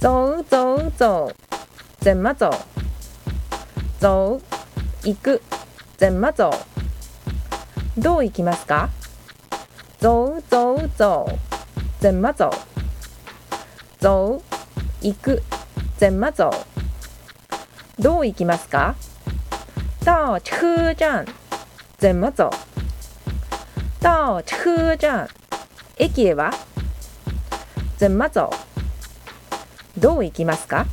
走走走。怎么走？走行く。怎么走？どう行きますか？走走走。怎么走？走行く。怎么走？どう行きますか？到车站。怎么走？到车站。駅へは？怎么走？どういきますか？